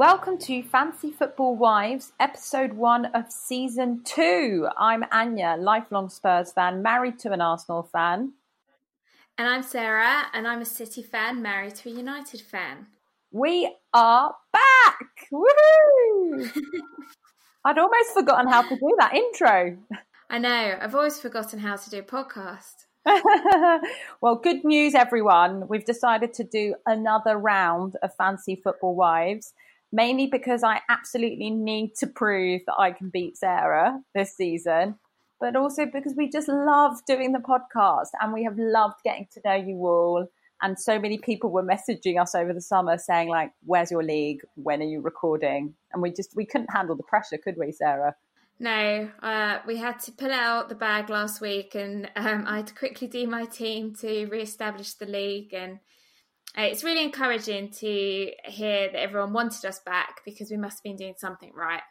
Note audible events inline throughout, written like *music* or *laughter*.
Welcome to Fancy Football Wives, episode one of season two. I'm Anya, lifelong Spurs fan, married to an Arsenal fan. And I'm Sarah, and I'm a City fan, married to a United fan. We are back! Woohoo! *laughs* I'd almost forgotten how to do that intro. I know, I've always forgotten how to do a podcast. *laughs* well, good news, everyone. We've decided to do another round of Fancy Football Wives mainly because I absolutely need to prove that I can beat Sarah this season, but also because we just love doing the podcast and we have loved getting to know you all. And so many people were messaging us over the summer saying, like, where's your league? When are you recording? And we just, we couldn't handle the pressure, could we, Sarah? No, uh, we had to pull out the bag last week, and um, I had to quickly do my team to re-establish the league. And Uh, it's really encouraging to hear that everyone wanted us back because we must have been doing something right.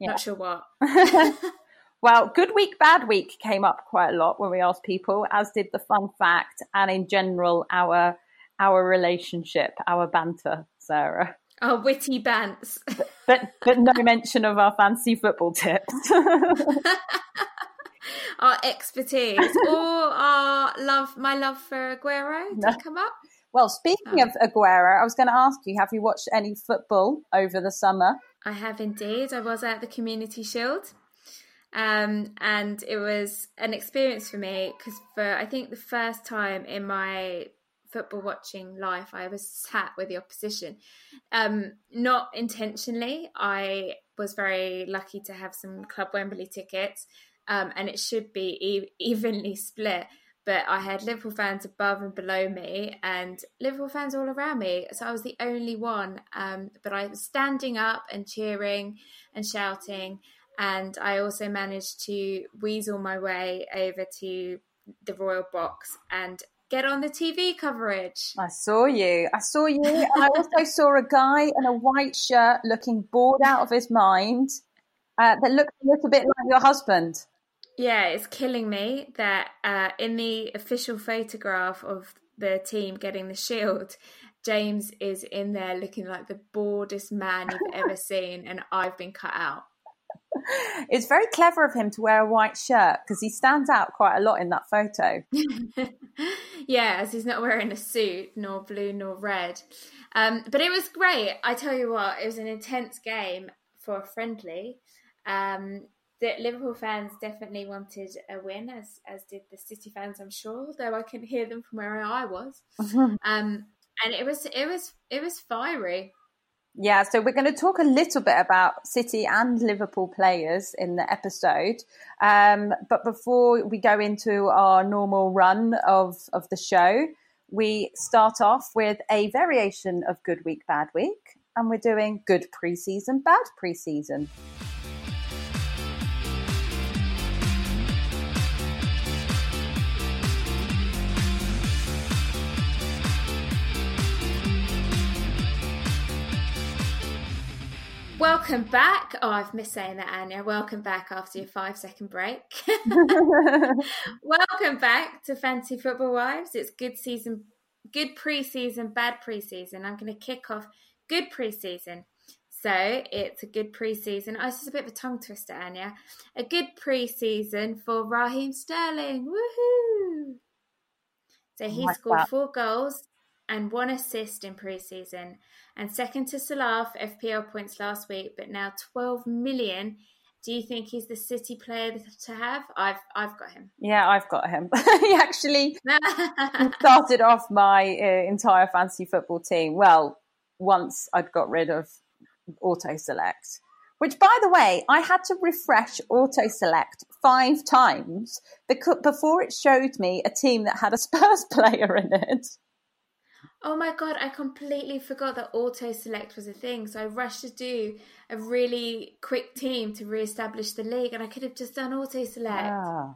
Yeah. Not sure what. *laughs* *laughs* well, good week, bad week came up quite a lot when we asked people, as did the fun fact, and in general our our relationship, our banter, Sarah. Our witty bants, *laughs* but, but but no mention of our fancy football tips. our expertise or our love, my love for Aguero, did no. come up? Well, speaking oh. of Aguero, I was going to ask you: Have you watched any football over the summer? I have indeed. I was at the Community Shield, um, and it was an experience for me because for I think the first time in my football watching life, I was sat with the opposition. Um, not intentionally. I was very lucky to have some Club Wembley tickets, um, and it should be e- *laughs* evenly split but I had Liverpool fans above and below me and Liverpool fans all around me. So I was the only one. Um, but I was standing up and cheering and shouting. And I also managed to weasel my way over to the Royal Box and get on the TV coverage. I saw you. I saw you. and I also *laughs* saw a guy in a white shirt looking bored out of his mind uh, that looked a little bit like your husband. Yeah, it's killing me that uh, in the official photograph of the team getting the shield, James is in there looking like the boredest man you've ever *laughs* seen, and I've been cut out. It's very clever of him to wear a white shirt because he stands out quite a lot in that photo. *laughs* yeah, as he's not wearing a suit, nor blue nor red. Um, but it was great. I tell you what, it was an intense game for a friendly. Um, the Liverpool fans definitely wanted a win, as as did the City fans, I'm sure. Though I can hear them from where I was, *laughs* um, and it was it was it was fiery. Yeah, so we're going to talk a little bit about City and Liverpool players in the episode. Um, but before we go into our normal run of, of the show, we start off with a variation of Good Week, Bad Week. And we're doing Good Preseason, Bad Preseason. Welcome back. Oh, I've missed saying that, Anya. Welcome back after your five second break. *laughs* Welcome back to Fancy Football Wives. It's good season, good pre-season, bad pre-season. I'm going to kick off good pre-season. So it's a good pre-season. Oh, this is a bit of a tongue twister, Anya. A good pre-season for Raheem Sterling. Woohoo! So he scored four goals and one assist in pre-season and second to Salah for FPL points last week, but now 12 million. Do you think he's the City player to have? I've I've got him. Yeah, I've got him. *laughs* he actually *laughs* started off my uh, entire fantasy football team. Well, once I'd got rid of auto select, which by the way, I had to refresh auto select five times before it showed me a team that had a Spurs *laughs* player in it. Oh my god, I completely forgot that auto select was a thing. So I rushed to do a really quick team to re-establish the league, and I could have just done auto select. Ah.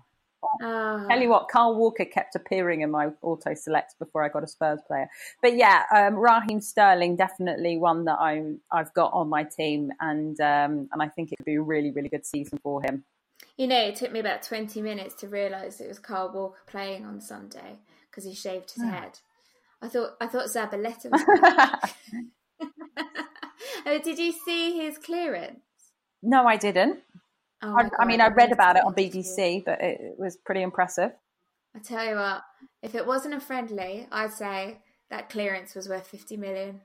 Oh. Tell you what, Kyle Walker kept appearing in my auto selects before I got a Spurs player. But yeah, um, Raheem Sterling definitely one that I I've got on my team, and um, and I think it could be a really really good season for him. You know, it took me about twenty minutes to realise it was Kyle Walker playing on Sunday because he shaved his head. I thought I thought Zabaleta *laughs* *laughs* Oh, did you see his clearance? No, I didn't. Oh I, I, mean, I read about it on BBC, but it, it was pretty impressive. I tell you what, if it wasn't a friendly, I'd say that clearance was worth 50 million.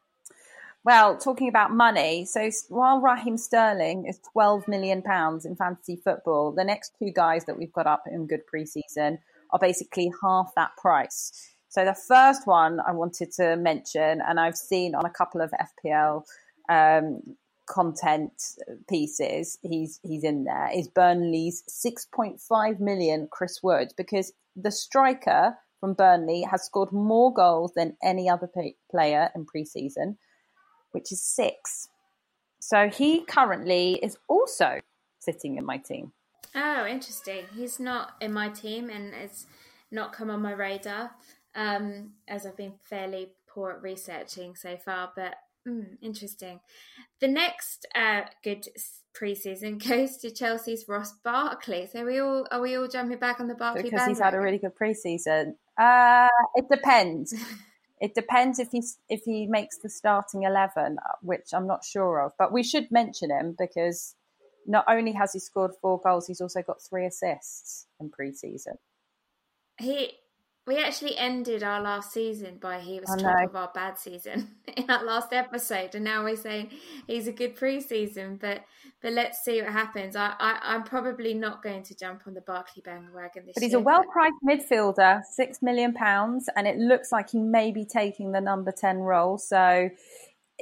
Well, talking about money, so while Raheem Sterling is 12 million pounds in fantasy football, the next two guys that we've got up in good preseason are basically half that price. So the first one I wanted to mention, and I've seen on a couple of FPL um, content pieces, he's he's in there. Is Burnley's 6.5 million Chris Wood because the striker from Burnley has scored more goals than any other player in preseason which is six. So he currently is also sitting in my team. Oh, interesting. He's not in my team and it's not come on my radar um, as I've been fairly poor at researching so far, but mm, interesting. The next uh, good preseason *laughs* goes to Chelsea's Ross Barkley. So we all are we all jumping back on the Barkley because he's had a really good preseason. Uh, it depends. *laughs* It depends if he if he makes the starting eleven, uh, which I'm not sure of. But we should mention him because not only has he scored four goals, he's also got three assists in pre-season. He we actually ended our last season by he was top of our bad season *laughs* in that last episode, and now we're saying he's a good preseason. But but let's see what happens. I, I am probably not going to jump on the Barkley bandwagon this. But he's year, a well priced but... midfielder, six million pounds, and it looks like he may be taking the number ten role. So.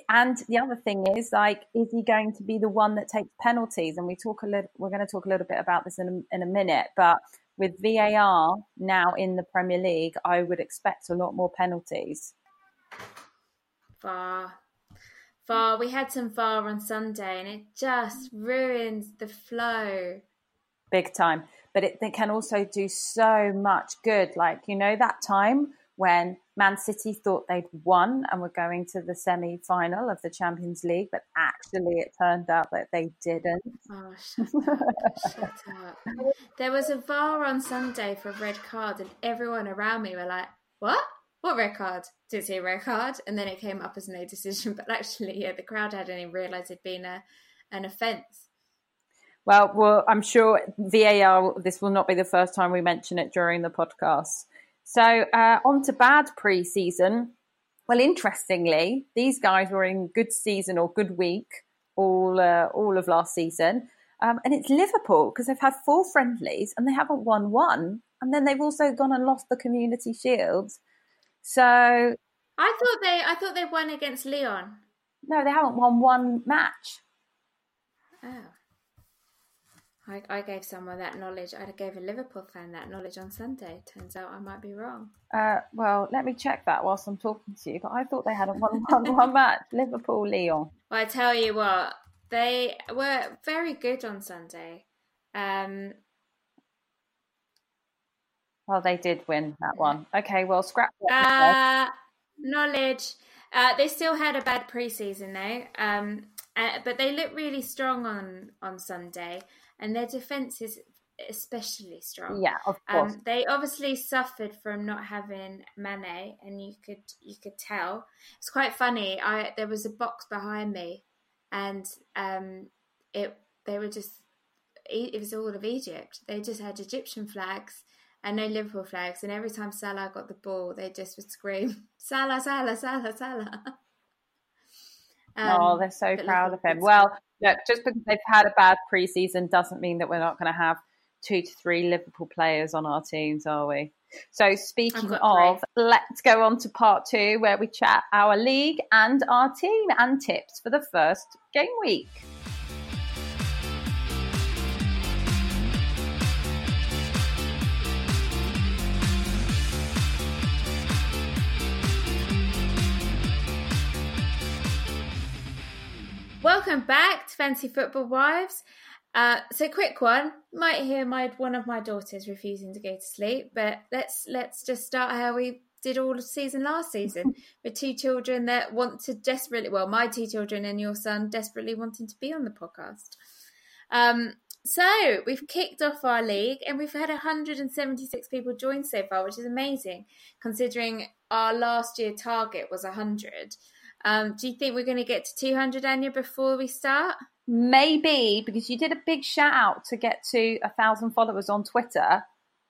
And the other thing is, like, is he going to be the one that takes penalties? And we talk a little. We're going to talk a little bit about this in a, in a minute, but with VAR now in the Premier League, I would expect a lot more penalties. VAR. VAR. We had some VAR on Sunday and it just ruins the flow. Big time. But it, it can also do so much good. Like, you know, that time when Man City thought they'd won and were going to the semi final of the Champions League, but actually it turned out that they didn't. Oh, shut up. shut up. There was a VAR on Sunday for a red card, and everyone around me were like, What? What red card? Did a red card? And then it came up as no decision, *laughs* but actually, yeah, the crowd hadn't even realised it'd been a, an offence. Well, well, I'm sure VAR. This will not be the first time we mention it during the podcast. So uh, on to bad pre-season. Well, interestingly, these guys were in good season or good week all uh, all of last season, um, and it's Liverpool because they've had four friendlies and they haven't won one, and then they've also gone and lost the Community Shield. So I thought they I thought they won against Lyon. No, they haven't won one match. Oh. I, I gave someone that knowledge. I gave a Liverpool fan that knowledge on Sunday. Turns out I might be wrong. Uh, well, let me check that whilst I'm talking to you. But I thought they had a one one one match. Liverpool Lyon. Well, I tell you what, they were very good on Sunday. Um, well, they did win that one. Okay, well, scrap. Uh, knowledge. Uh, they still had a bad preseason though, um, uh, but they looked really strong on on Sunday and their defense is especially strong. Yeah, of um, course. Um, they obviously suffered from not having Mane, and you could you could tell. It's quite funny. I there was a box behind me, and um, it they were just it was all of Egypt. They just had Egyptian flags and no Liverpool flags. And every time Salah got the ball, they just would scream *laughs* Salah, Salah, Salah, Salah. *laughs* Um, oh, they're so proud of him. Well, look, just because they've had a bad preseason doesn't mean that we're not going to have two to three Liverpool players on our teams, are we? So, speaking of, three. let's go on to part two where we chat our league and our team and tips for the first game week. Welcome back to Fancy Football Wives. Uh, so, quick one. Might hear my one of my daughters refusing to go to sleep, but let's let's just start how we did all of season last season *laughs* with two children that want to desperately well, my two children and your son desperately wanting to be on the podcast. Um, so we've kicked off our league and we've had 176 people join so far, which is amazing considering our last year target was 100. Um, do you think we're going to get to 200, Anya, before we start? Maybe because you did a big shout out to get to a thousand followers on Twitter,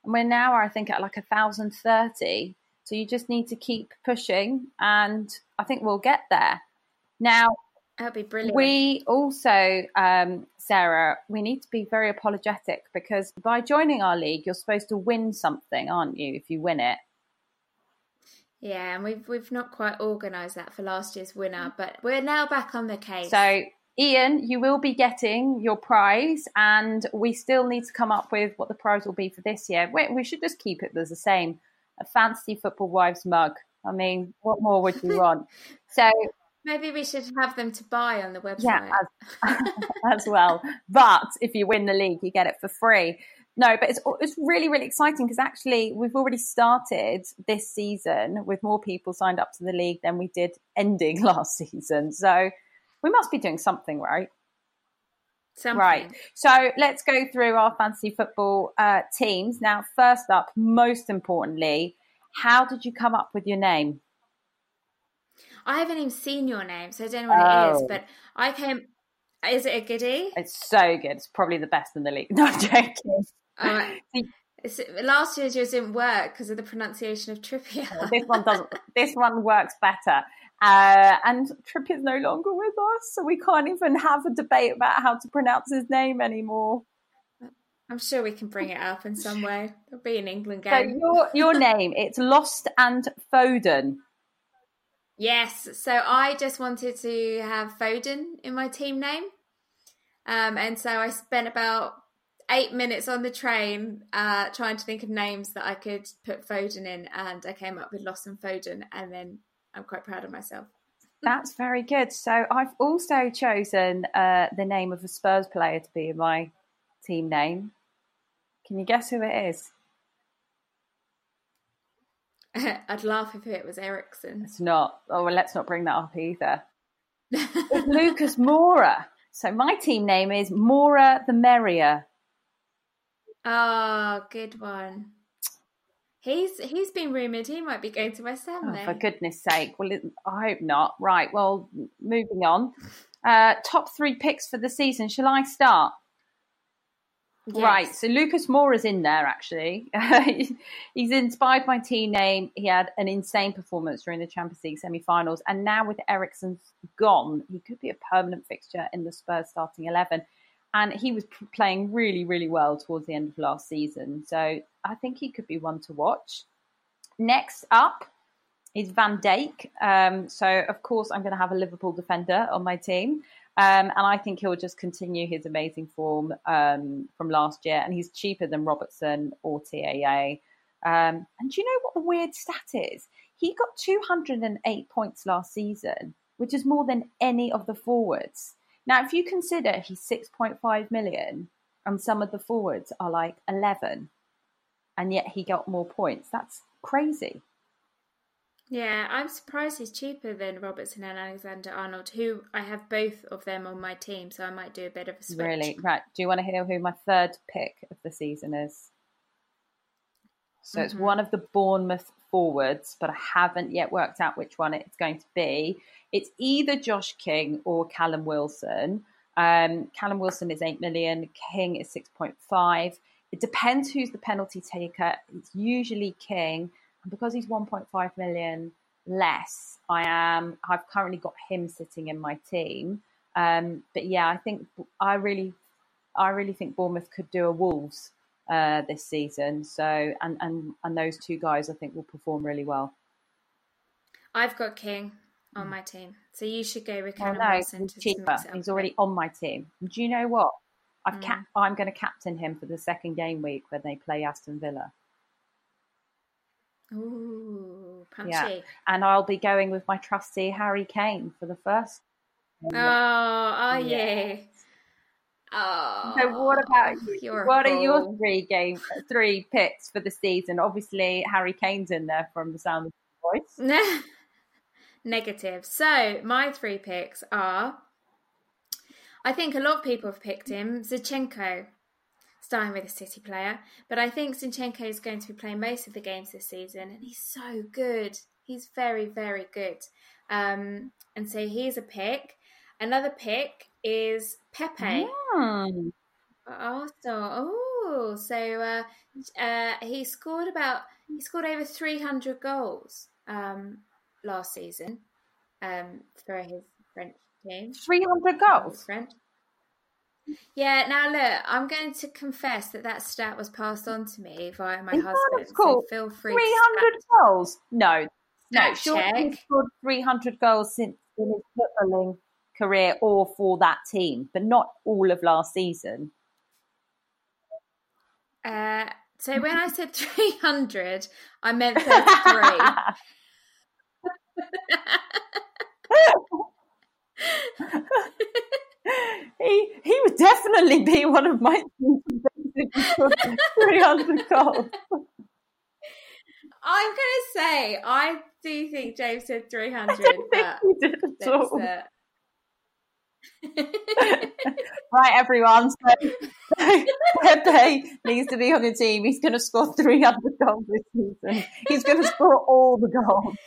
and we're now, I think, at like a thousand thirty. So you just need to keep pushing, and I think we'll get there. Now, that'd be brilliant. We also, um, Sarah, we need to be very apologetic because by joining our league, you're supposed to win something, aren't you? If you win it. Yeah, and we've we've not quite organised that for last year's winner, mm. but we're now back on the case. So Ian, you will be getting your prize, and we still need to come up with what the prize will be for this year. We, we should just keep it as the same a fancy football wives mug. I mean, what more would you *laughs* want? So maybe we should have them to buy on the website. Yeah, as, *laughs* as well. But if you win the league, you get it for free. No, but it's it's really really exciting because actually we've already started this season with more people signed up to the league than we did ending *laughs* last season. So we must be doing something right. Something. Right. So let's go through our fancy football uh, teams. Now, first up, most importantly, how did you come up with your name? I haven't even seen your name, so I don't know what oh. it is, oh. but I came. Is it a goodie? It's so good. It's probably the best in the league. *laughs* No, I'm joking. Uh, *laughs* last year's yours didn't work because of the pronunciation of Trippier. this one doesn't. *laughs* This one works better. Uh, and Trippier's no longer with us, so we can't even have a debate about how to pronounce his name anymore. I'm sure we can bring it up in some way. It'll be an England game. So your your *laughs* name, it's Lost and Foden. Yes. So I just wanted to have Foden in my team name. Um, and so I spent about eight minutes on the train uh, trying to think of names that I could put Foden in, and I came up with Lost and Foden, and then I'm quite proud of myself. That's very good. So I've also chosen uh, the name of a Spurs player to be my team name. Can you guess who it is? *laughs* I'd laugh if it was Eriksen. It's not. Oh, well, let's not bring that up either. *laughs* it's Lucas Moura. So my team name is Moura the Merrier. Oh, good one. He's he's been rumoured he might be going to West Ham. Oh, for goodness sake! Well, I hope not. Right. Well, moving on. Uh, top three picks for the season. Shall I start? Yes. Right. So Lucas Moura's in there actually. *laughs* He's inspired my team name. He had an insane performance during the Champions League semi-finals, and now with Eriksen's gone, he could be a permanent fixture in the Spurs starting eleven and he was playing really, really well towards the end of last season. So I think he could be one to watch. Next up is Van Dijk. Um, so of course I'm going to have a Liverpool defender on my team. Um, and I think he'll just continue his amazing form um, from last year. And he's cheaper than Robertson or TAA. Um, and do you know what the weird stat is? He got 208 points last season, which is more than any of the forwards. Now, if you consider he's 6.5 million and some of the forwards are like 11, and yet he got more points, that's crazy. Yeah, I'm surprised he's cheaper than Robertson and Alexander Arnold, who I have both of them on my team, so I might do a bit of a switch. Really? Right. Do you want to hear who my third pick of the season is? So mm-hmm. it's one of the Bournemouth forwards, but I haven't yet worked out which one it's going to be. It's either Josh King or Callum Wilson. Um, Callum Wilson is 8 million, King is 6.5. It depends who's the penalty taker. It's usually King. And because he's 1.5 million less, I am I've currently got him sitting in my team. Um, but yeah, I think I really I really think Bournemouth could do a Wolves uh, this season. So and, and and those two guys I think will perform really well. I've got King on my team. So you should go with Callum oh, no, cheaper. He's already on my team. Do you know what? I've mm. cap- I'm going to captain him for the second game week when they play Aston Villa. Ooh, punchy. Yeah. And I'll be going with my trusty Harry Kane for the first. Oh, oh yeah. Oh, so what about you? What are your three game three picks for the season? Obviously, Harry Kane's in there from the sound of the voice. *laughs* negative. So my three picks are I think a lot of people have picked him, Zinchenko, starting with a City player. But I think Zinchenko is going to be playing most of the games this season, and he's so good. He's very, very good. Um, and so he's a pick. Another pick is Pepe. Arsenal. Oh, so uh, uh, he scored about he scored over three hundred goals um, last season um, for his French team. 300 goals. French. Yeah. Now look, I'm going to confess that that stat was passed on to me via my He husband. So feel free. 300 goals? No. No, sure check. scored 300 goals since in his footballing career or for that team, but not all of last season. Uh, so when I said 300, I meant 33. *laughs* he he would definitely be one of my teams if he scored 300 goals. I'm going to say I do think James said 300, I don't think but he did at all. uh, *laughs* Right, everyone. So, Pepe needs to be on the team. He's going to score 300 goals this season. He's going to score all the goals.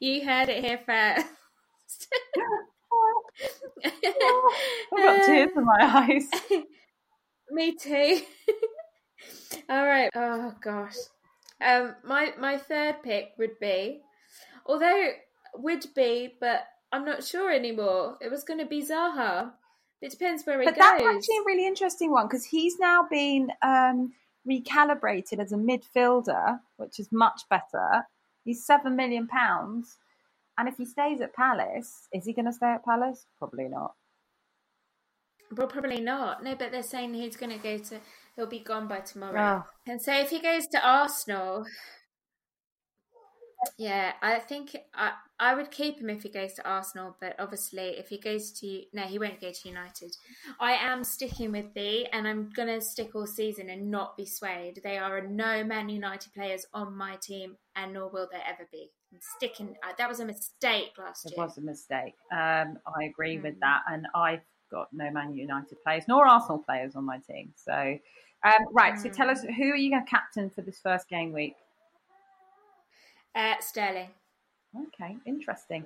you heard it here first. *laughs* I've got tears in my eyes. *laughs* Me too. All right. Oh gosh. Um, my my third pick would be, although would be, but I'm not sure anymore. It was going to be Zaha. It depends where he But goes. But that's actually a really interesting one because he's now been um, recalibrated as a midfielder, which is much better. He's seven million pounds, and if he stays at Palace, is he going to stay at Palace? Probably not. Well, probably not. No, but they're saying he's going to go to. He'll be gone by tomorrow. Oh, And so if he goes to Arsenal, yeah, I think I I would keep him if he goes to Arsenal. But obviously, if he goes to no, he won't go to United. I am sticking with B, and I'm gonna stick all season and not be swayed. They are no Man United players on my team, and nor will there ever be. I'm sticking. Uh, that was a mistake last it year. It was a mistake. Um, I agree with Mm. that, and I've got no Man United players nor Arsenal players on my team. So, um, right. So, tell us who are you going to captain for this first game week? Uh, Sterling. Okay, interesting.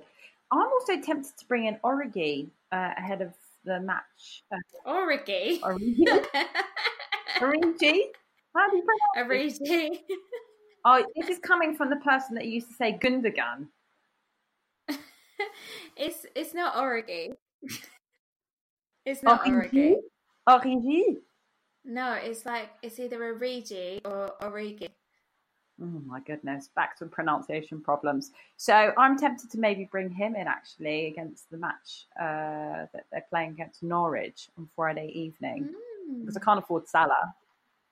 I'm also tempted to bring in Origi uh, ahead of the match. Uh, Origi. Origi? *laughs* Origi? How do you pronounce it? Origi. *laughs* Oh, this is coming from the person that used to say Gundogan. *laughs* it's it's not Origi. it's not Origi? Origi. Origi? No, it's like it's either Origi or Origi. Oh my goodness, back to pronunciation problems. So I'm tempted to maybe bring him in actually against the match uh, that they're playing against Norwich on Friday evening because I can't afford Salah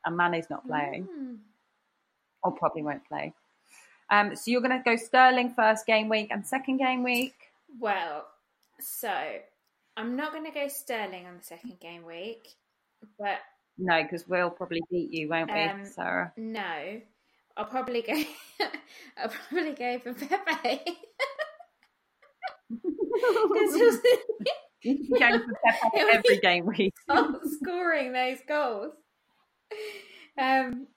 and Mane's not playing. Mm. or probably won't play. Um, so you're going to go Sterling first game week and second game week. Well, so I'm not going to go Sterling on the second game week, but No, because we'll probably beat you, won't we, Um, Sarah? no, I'll probably go. *laughs* I'll probably go for Pepe. *laughs* *laughs* 'Cause he'll You going for Pepe every game week. start scoring those goals. Um,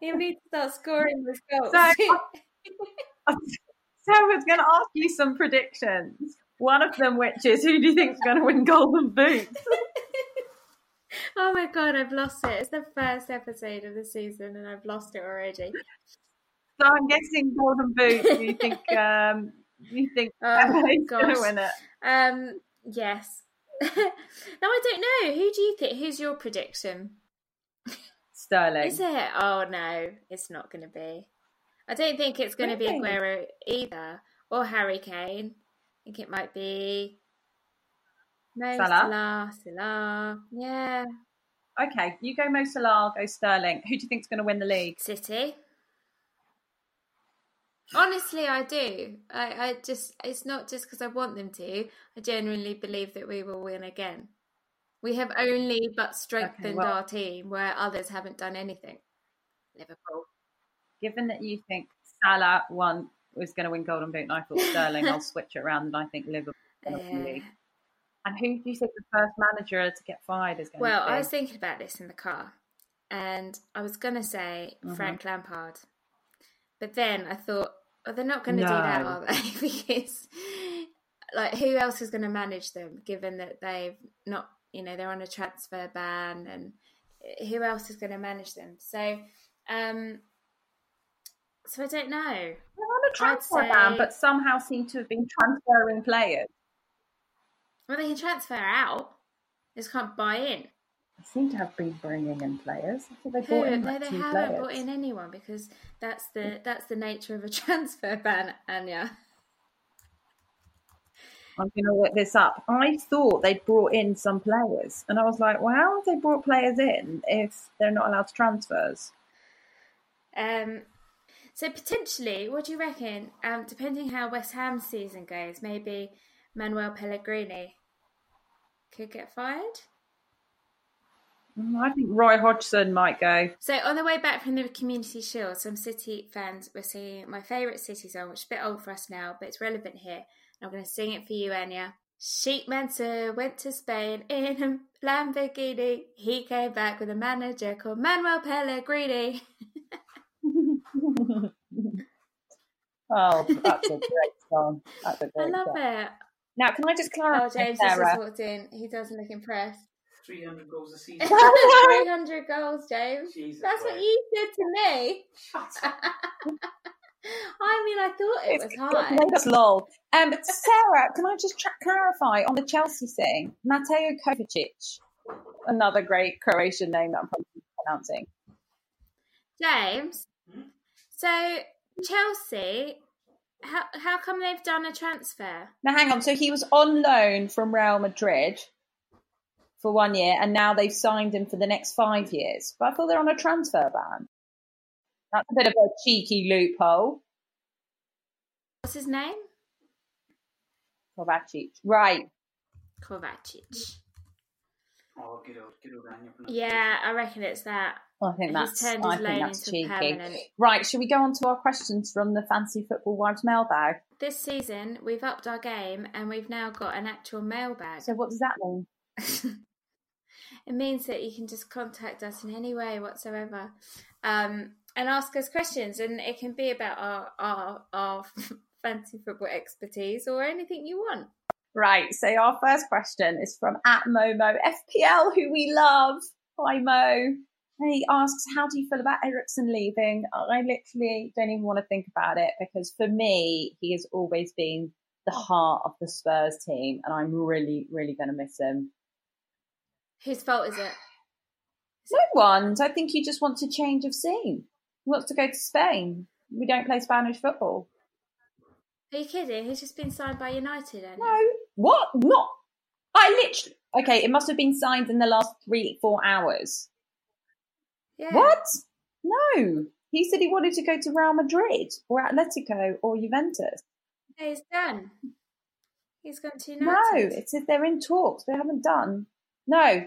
he'll need to start scoring those goals. So, so I was going to ask you some predictions. One of them, which is, who do you think is going to win Golden Boot? Oh my god, I've lost it. It's the first episode of the season, and I've lost it already. So I'm guessing Golden Boot. Do you think? *laughs* Um, you think Oh, Pepe's going to gosh. win it? Um, yes. *laughs* no, I don't know. Who do you think? Who's your prediction? Sterling. Is it? Oh no, it's not going to be. I don't think it's going to be? Aguero either, or Harry Kane. I think it might be no Salah? Salah. Salah. Yeah, Okay, you go Mo Salah, I'll go Sterling. Who do you think's going to win the league? City. Honestly, I do. I, I just, it's not just because I want them to. I genuinely believe that we will win again. We have only but strengthened well- our team where others haven't done anything. Liverpool. Given that you think Salah won was going to win Golden Boot, and I thought Sterling, I'll switch it around, and I think Liverpool. going And who do you think the first manager to get fired is going well, to be? Well, I was thinking about this in the car, and I was going to say Mhm. Frank Lampard. But then I thought Well, they're not going to do that, are they? *laughs* because like, who else is going to manage them? Given that they've not, you know, they're on a transfer ban, and who else is going to manage them? So, um, so I don't know. They're on a transfer say... ban, but somehow seem to have been transferring players. Well, they can transfer out. They just can't buy in. They seem to have been bringing in players. I they Who? in no, they haven't players. brought in anyone because that's the that's the nature of a *laughs* transfer ban, Anya. I'm going to look this up. I thought they'd brought in some players, and I was like, "Well, how have they brought players in if they're not allowed to transfers?" Um, so potentially, what do you reckon? Um, depending how West Ham's season goes, maybe Manuel Pellegrini could get fired. Mm, I think Roy Hodgson might go. So on the way back from the Community Shield, some City fans were singing my favourite City song, which is a bit old for us now, but it's relevant here. I'm going to sing it for you, Anya. Sheikh Mansour went to Spain in a Lamborghini. He came back with a manager called Manuel Pellegrini. *laughs* oh, that's a great song. That's a *laughs* great I love song. it. Now, can I just clarify? Oh, James Sarah? just walked in. He doesn't look impressed. 300 goals a season. *laughs* 300 goals, James. Jesus That's Christ. what you said to me. Shut *laughs* up. I mean, I thought it was high. That's lol. Um, Sarah, can I just tra- clarify on the Chelsea thing? Mateo Kovacic, another great Croatian name that I'm probably pronouncing. James, Hmm? so Chelsea, how how come they've done a transfer? Now, hang on. So he was on loan from Real Madrid for one year, and now they've signed him for the next five years. But I thought they're on a transfer ban. That's a bit of a cheeky loophole. What's his name? Kovacic. Right. Kovacic. Oh, good old, good old Anya. Yeah, I reckon it's that. I think He's that's, turned I think that's into cheeky. permanent. Right, should we go on to our questions from the Fancy Football Wives mailbag? This season, we've upped our game and we've now got an actual mailbag. So what does that mean? *laughs* it means that you can just contact us in any way whatsoever um, and ask us questions. And it can be about our, our, our *laughs* fancy football expertise or anything you want. Right, so our first question is from at Momo FPL, who we love. Hi Mo. And he asks, How do you feel about Eriksen leaving? I literally don't even want to think about it because for me, he has always been the heart of the Spurs team, and I'm really, really going to miss him. Whose fault is it? No one's. I think he just wants a change of scene. He wants to go to Spain. We don't play Spanish football. Are you kidding? He's just been signed by United. No. What? Not. I literally. Okay, it must have been signed in the last three, four hours. Yeah. What? No. He said he wanted to go to Real Madrid or Atletico or Juventus. He's done. He's gone to United. No, it said they're in talks. They haven't done. No,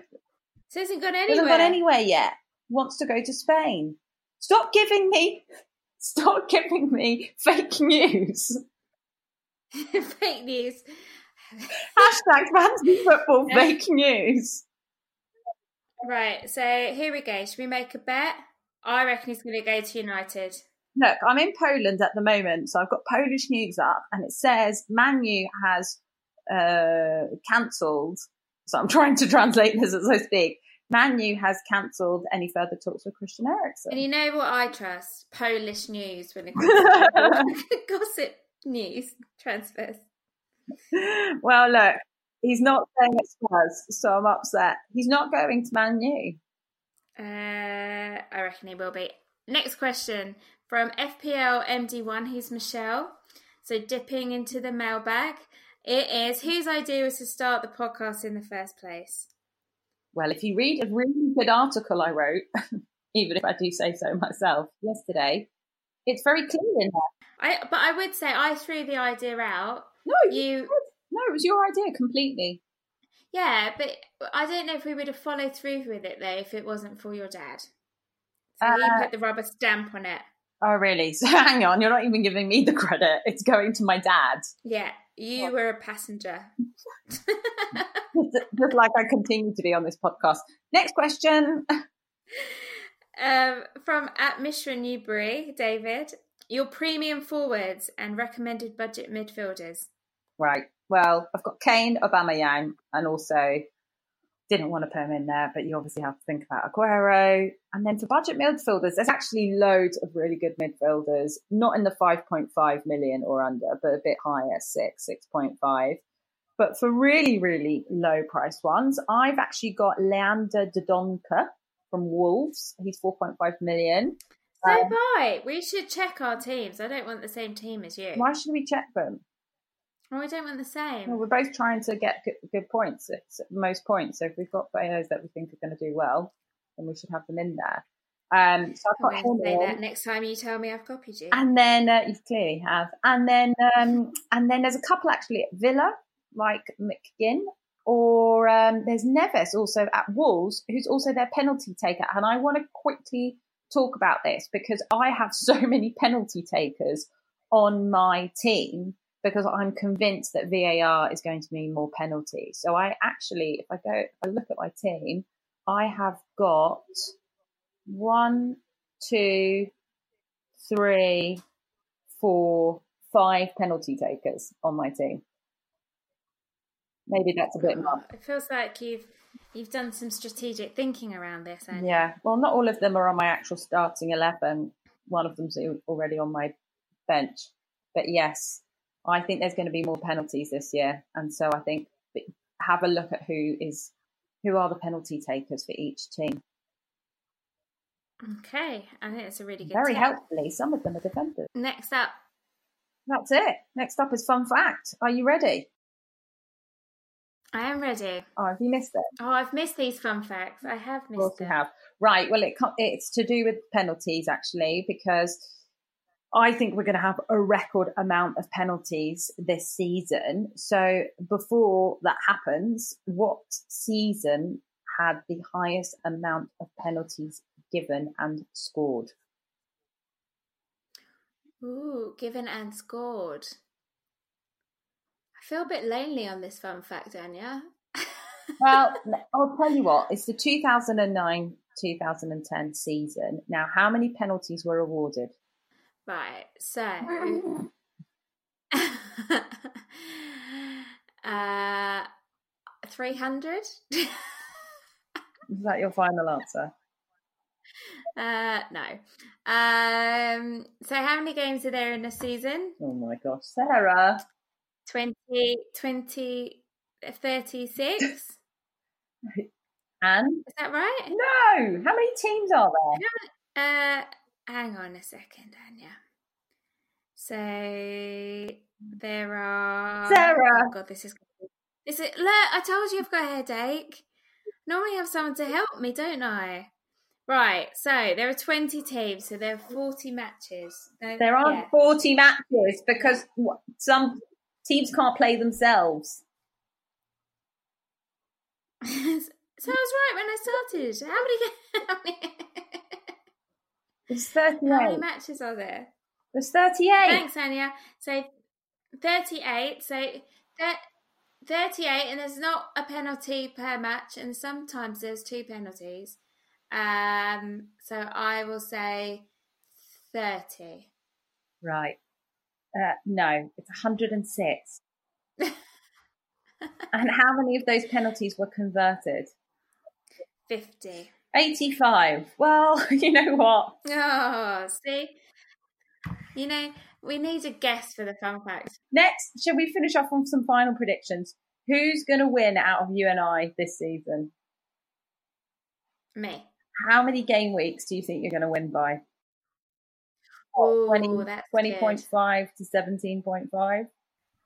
he hasn't gone anywhere. hasn't gone anywhere yet. Wants to go to Spain. Stop giving me, *laughs* stop giving me fake news. *laughs* Fake news. Hashtag fancy football fake news. Right, so here we go. Should we make a bet? I reckon he's going to go to United. Look, I'm in Poland at the moment, so I've got Polish news up, and it says Manu has uh, cancelled. So I'm *laughs* trying to translate this as I speak. Manu has cancelled any further talks with Christian Eriksen. And you know what I trust? Polish news when it *laughs* comes to gossip *laughs* news transfers. *laughs* well, look, he's not saying at Spurs, so I'm upset. He's not going to Manu. Uh, I reckon he will be. Next question from FPL MD1. He's Michelle. So dipping into the mailbag, it is whose idea was to start the podcast in the first place? Well, if you read a really good article I wrote, *laughs* even if I do say so myself, yesterday, it's very clear in there. I but I would say I threw the idea out. No, you, no, it was your idea completely. yeah, but I don't know if we would have followed through with it though if it wasn't for your dad. So Uh, he put the rubber stamp on it. Oh, really? *laughs* So hang on, you're not even giving me the credit. It's going to my dad. Yeah, you What? were a passenger. *laughs* Just like I continue to be on this podcast. Next question. *laughs* um, from at Mishra Newbury, David. your premium forwards and recommended budget midfielders. Right. Well, I've got Kane, Aubameyang, and also didn't want to put him in there, but you obviously have to think about Aguero. And then for budget midfielders, there's actually loads of really good midfielders, not in the 5.5 million or under, but a bit higher, 6, 6.5. But for really, really low price ones, I've actually got Leander Dendoncker from Wolves. He's 4.5 million. So Um, bye. We should check our teams. I don't want the same team as you. Why should we check them? Oh, I don't want the same. Well, we're both trying to get good, good points, it's most points. So if we've got players that we think are going to do well, then we should have them in there. Um, so I've got say that next time you tell me I've copied you. And then uh, you clearly have. And then um, and then there's a couple actually at Villa, like McGinn, or um, there's Neves also at Wolves, who's also their penalty taker. And I want to quickly talk about this because I have *laughs* so many penalty takers on my team because I'm convinced that VAR is going to mean more penalties. So I actually, if I go, if I look at my team, I have got one, two, three, four, five penalty takers on my team. Maybe that's a bit much. It feels like you've you've done some strategic thinking around this, and Yeah. Well, not all of them are on my actual starting 11. One of them's already on my bench. But yes, I think there's going to be more penalties this year. And so I think have a look at who is who are the penalty takers for each team. Okay, I think it's a really good. Very tip. helpfully, some of them are defenders. Next up, That's it. Next up is fun fact. Are you ready? I am ready. Oh, have you missed it? Oh, I've missed these fun facts. I have Of course missed we it. have. Right. Well, it it's to do with penalties actually, because I think we're going to have a record amount of penalties this season. So before that happens, what season had the highest amount of penalties given and scored? Ooh, given and scored. I feel a bit lonely on this fun fact, Anya. *laughs* Well, I'll tell you what. It's the 2009 2010 season. Now, how many penalties were awarded? Right, so *laughs* *laughs* uh 300 *laughs* Is that your final answer? uh no. Um so how many games are there in a season? Oh my gosh, Sarah. 20 20 36 is that right? No, how many teams are there? uh hang on a second anya so there are Sarah. oh god this is is it look i told you i've got a headache normally I have someone to help me don't i right so there are 20 teams so there are 40 matches No, There aren't yeah. 40 matches because some teams can't play themselves. *laughs* so i was right when i started how many, *laughs* how many, There's how many 38. matches are there There's 38. Thanks, Anya. So 38. So thir- 38, and there's not a penalty per match, and sometimes there's two penalties. Um, so I will say 30. Right. Uh, no, it's 106. *laughs* and how many of those penalties were converted? 50. 85. Well, *laughs* you know what? Oh, see? You know, we need a guess for the fun fact. Next, should we finish off on some final predictions? Who's going to win out of you and I this season? Me. How many game weeks do you think you're going to win by? Ooh, 20, that's 20.5 to 17.5?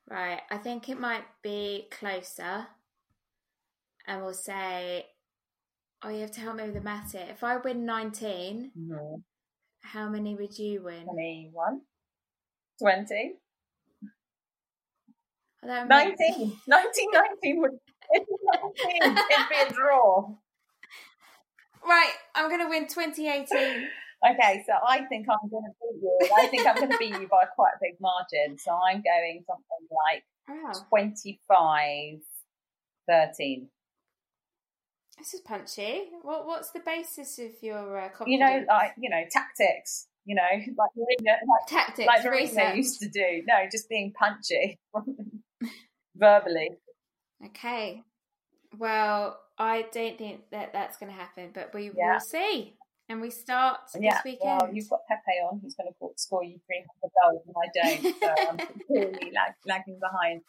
Right. I think it might be closer. And we'll say, oh, you have to help me with the math here. If I win 19, No. how many would you win? 21? 20? I 19? 19, 19 would it'd be 19. It'd be a draw. Right. I'm going to win 2018. Okay, so I think I'm going to beat you. I think I'm going to beat you by quite a big margin. So I'm going something like Wow. 25 13. This is punchy. What What's the basis of your uh, confidence? You know, like, you know, tactics. you know, *laughs* like Mourinho, like, Tactics, like research. used to do. No, just being punchy *laughs* verbally. Okay. Well, I don't think that that's going to happen, but we Yeah. will see. And we start Yeah, this weekend. well, you've got Pepe on. He's going to score you 300 goals, and I don't. So I'm *laughs* completely lag, lagging behind.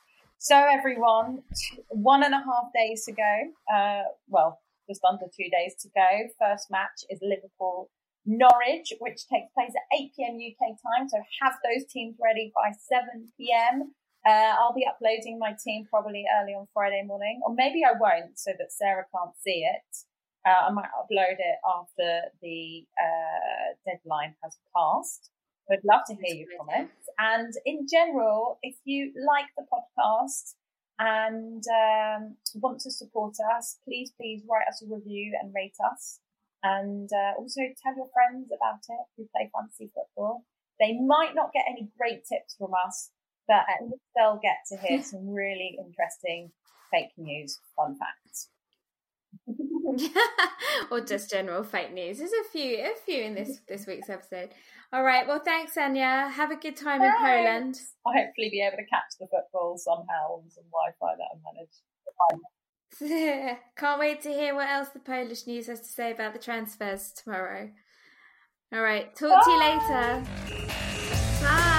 So, everyone, one and a half days to go. Uh, well, just under two days to go. First match is Liverpool Norwich, which takes place at 8 p.m. UK time. So, have those teams ready by 7 p.m. Uh, I'll be uploading my team probably early on Friday morning, or maybe I won't, so that Sarah can't see it. Uh, I might upload it after the uh, deadline has passed. I'd love to hear your comments. And in general, if you like the podcast and um, want to support us, please, please write us a review and rate us. And uh, also tell your friends about it who play fantasy football. They might not get any great tips from us, but at least they'll get to hear *laughs* some really interesting fake news, fun facts. *laughs* or just general fake news. There's a few, a few in this this week's episode. All right. Well, thanks, Anya. Have a good time in Poland. I'll hopefully be able to catch the football somehow on some Wi-Fi that I managed. *laughs* Can't wait to hear what else the Polish news has to say about the transfers tomorrow. All right. Talk to you later. Bye. later.